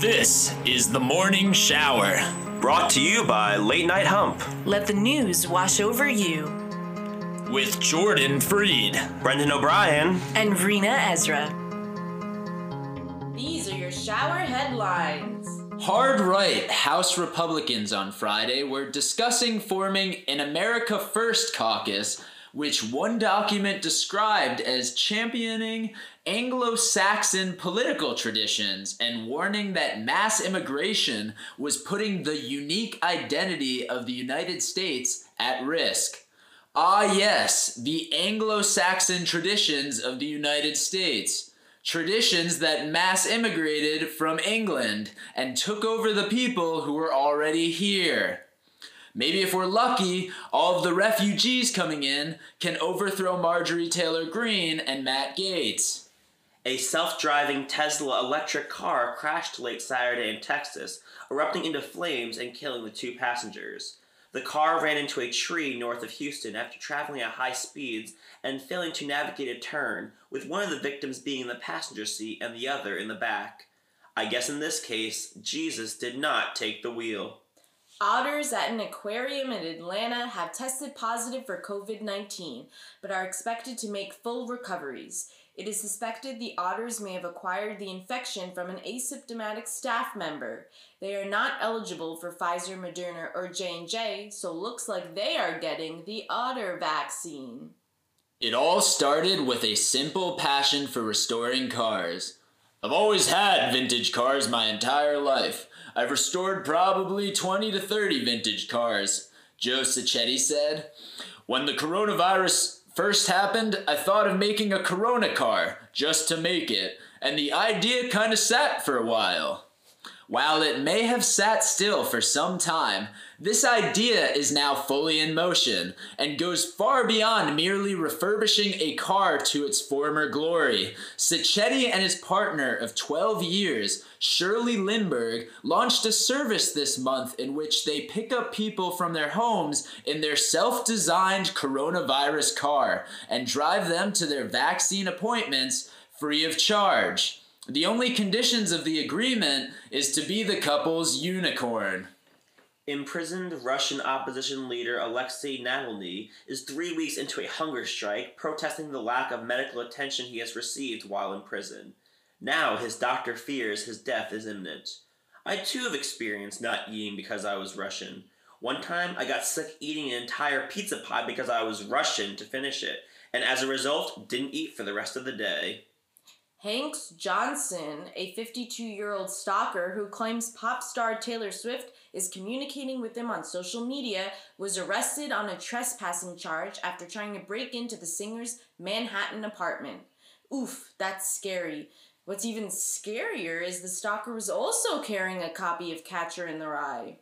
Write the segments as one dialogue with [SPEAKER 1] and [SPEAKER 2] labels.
[SPEAKER 1] This is the morning shower.
[SPEAKER 2] Brought to you by Late Night Hump.
[SPEAKER 3] Let the news wash over you.
[SPEAKER 1] With Jordan Fried,
[SPEAKER 2] Brendan O'Brien,
[SPEAKER 3] And Reena Ezra.
[SPEAKER 4] These are your shower headlines.
[SPEAKER 5] Hard right House Republicans on Friday were discussing forming an America First caucus, which one document described as championing Anglo Saxon political traditions and warning that mass immigration was putting the unique identity of the United States at risk. Ah, yes, the Anglo Saxon traditions of the United States. Traditions that mass immigrated from England and took over the people who were already here. Maybe if we're lucky, all of the refugees coming in can overthrow Marjorie Taylor Greene and Matt Gaetz.
[SPEAKER 2] a self driving Tesla electric car crashed late Saturday in Texas, erupting into flames and killing the two passengers. The car ran into a tree north of Houston after traveling at high speeds and failing to navigate a turn, with one of the victims being in the passenger seat and the other in the back. I guess in this case, Jesus did not take the wheel.
[SPEAKER 4] Otters at an aquarium in Atlanta have tested positive for COVID 19, but are expected to make full recoveries. It is suspected the otters may have acquired the infection from an asymptomatic staff member. They are not eligible for Pfizer, Moderna, or J&J, so looks like they are getting the otter vaccine.
[SPEAKER 5] It all started with a simple passion for restoring cars. I've always had vintage cars my entire life. I've restored probably 20 to 30 vintage cars, Joe Sacchetti said. When the coronavirus first happened, I thought of making a Corona car just to make it, and the idea kind of sat for a while. While it may have sat still for some time, this idea is now fully in motion and goes far beyond merely refurbishing a car to its former glory. Sacchetti and his partner of 12 years, Shirley Lindbergh, launched a service this month in which they pick up people from their homes in their self designed coronavirus car and drive them to their vaccine appointments free of charge. The only conditions of the agreement is to be the couple's unicorn.
[SPEAKER 2] Imprisoned Russian opposition leader Alexei Navalny is three weeks into a hunger strike protesting the lack of medical attention he has received while in prison. Now his doctor fears his death is imminent. I too have experienced not eating because I was Russian. One time I got sick eating an entire pizza pie because I was Russian to finish it, and as a result, didn't eat for the rest of the day.
[SPEAKER 4] Hanks Johnson, a 52 year old stalker who claims pop star Taylor Swift is communicating with him on social media, was arrested on a trespassing charge after trying to break into the singer's Manhattan apartment. Oof, that's scary. What's even scarier is the stalker was also carrying a copy of Catcher in the Rye.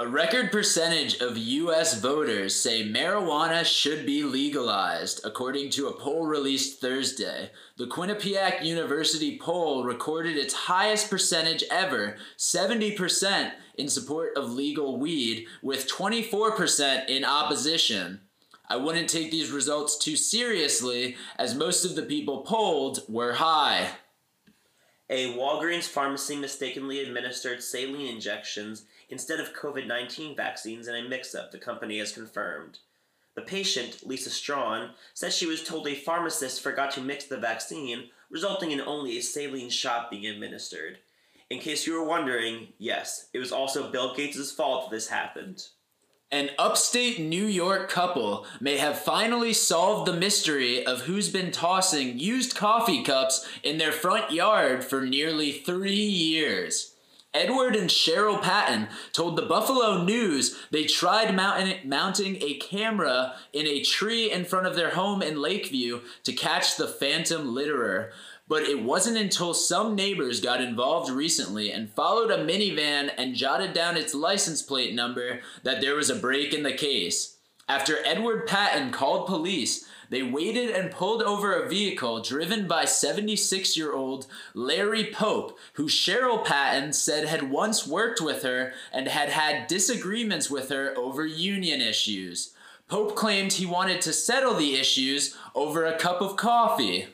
[SPEAKER 5] A record percentage of U.S. voters say marijuana should be legalized, according to a poll released Thursday. The Quinnipiac University poll recorded its highest percentage ever 70% in support of legal weed, with 24% in opposition. I wouldn't take these results too seriously, as most of the people polled were high.
[SPEAKER 2] A Walgreens pharmacy mistakenly administered saline injections instead of COVID 19 vaccines in a mix up, the company has confirmed. The patient, Lisa Strawn, said she was told a pharmacist forgot to mix the vaccine, resulting in only a saline shot being administered. In case you were wondering, yes, it was also Bill Gates' fault that this happened.
[SPEAKER 5] An upstate New York couple may have finally solved the mystery of who's been tossing used coffee cups in their front yard for nearly three years. Edward and Cheryl Patton told the Buffalo News they tried mounting, a camera in a tree in front of their home in Lakeview to catch the phantom litterer. But it wasn't until some neighbors got involved recently and followed a minivan and jotted down its license plate number that there was a break in the case. After Edward Patton called police, they waited and pulled over a vehicle driven by 76 year old Larry Pope, who Cheryl Patton said had once worked with her and had had disagreements with her over union issues. Pope claimed he wanted to settle the issues over a cup of coffee.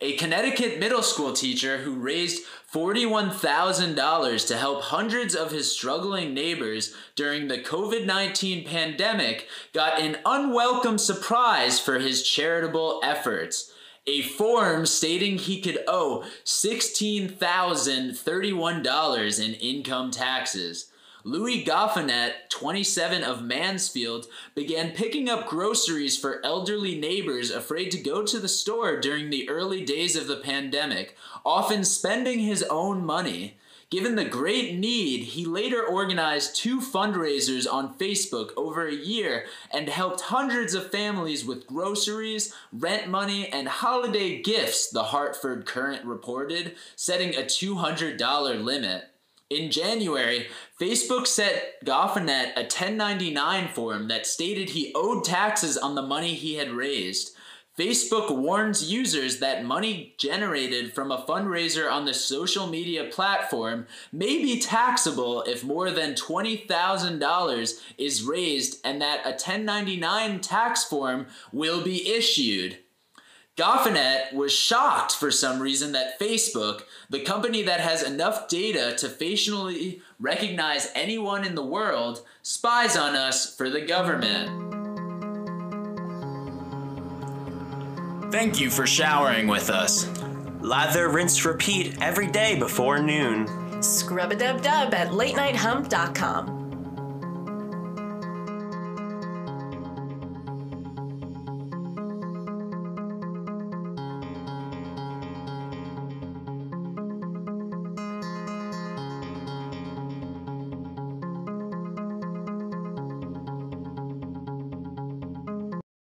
[SPEAKER 5] A Connecticut middle school teacher who raised $41,000 to help hundreds of his struggling neighbors during the COVID 19 pandemic got an unwelcome surprise for his charitable efforts. A form stating he could owe $16,031 in income taxes. Louis Goffinet, 27 of Mansfield, began picking up groceries for elderly neighbors afraid to go to the store during the early days of the pandemic, often spending his own money. Given the great need, he later organized two fundraisers on Facebook over a year and helped hundreds of families with groceries, rent money, and holiday gifts, the Hartford Courant reported, setting a $200 limit. In January, Facebook sent Goffinet a 1099 form that stated he owed taxes on the money he had raised. Facebook warns users that money generated from a fundraiser on the social media platform may be taxable if more than $20,000 is raised and that a 1099 tax form will be issued. Goffinet was shocked for some reason that Facebook, the company that has enough data to facially recognize anyone in the world, spies on us for the government.
[SPEAKER 1] Thank you for showering with us.
[SPEAKER 2] Lather, rinse, repeat every day before noon.
[SPEAKER 3] Scrub a dub dub at latenighthump.com.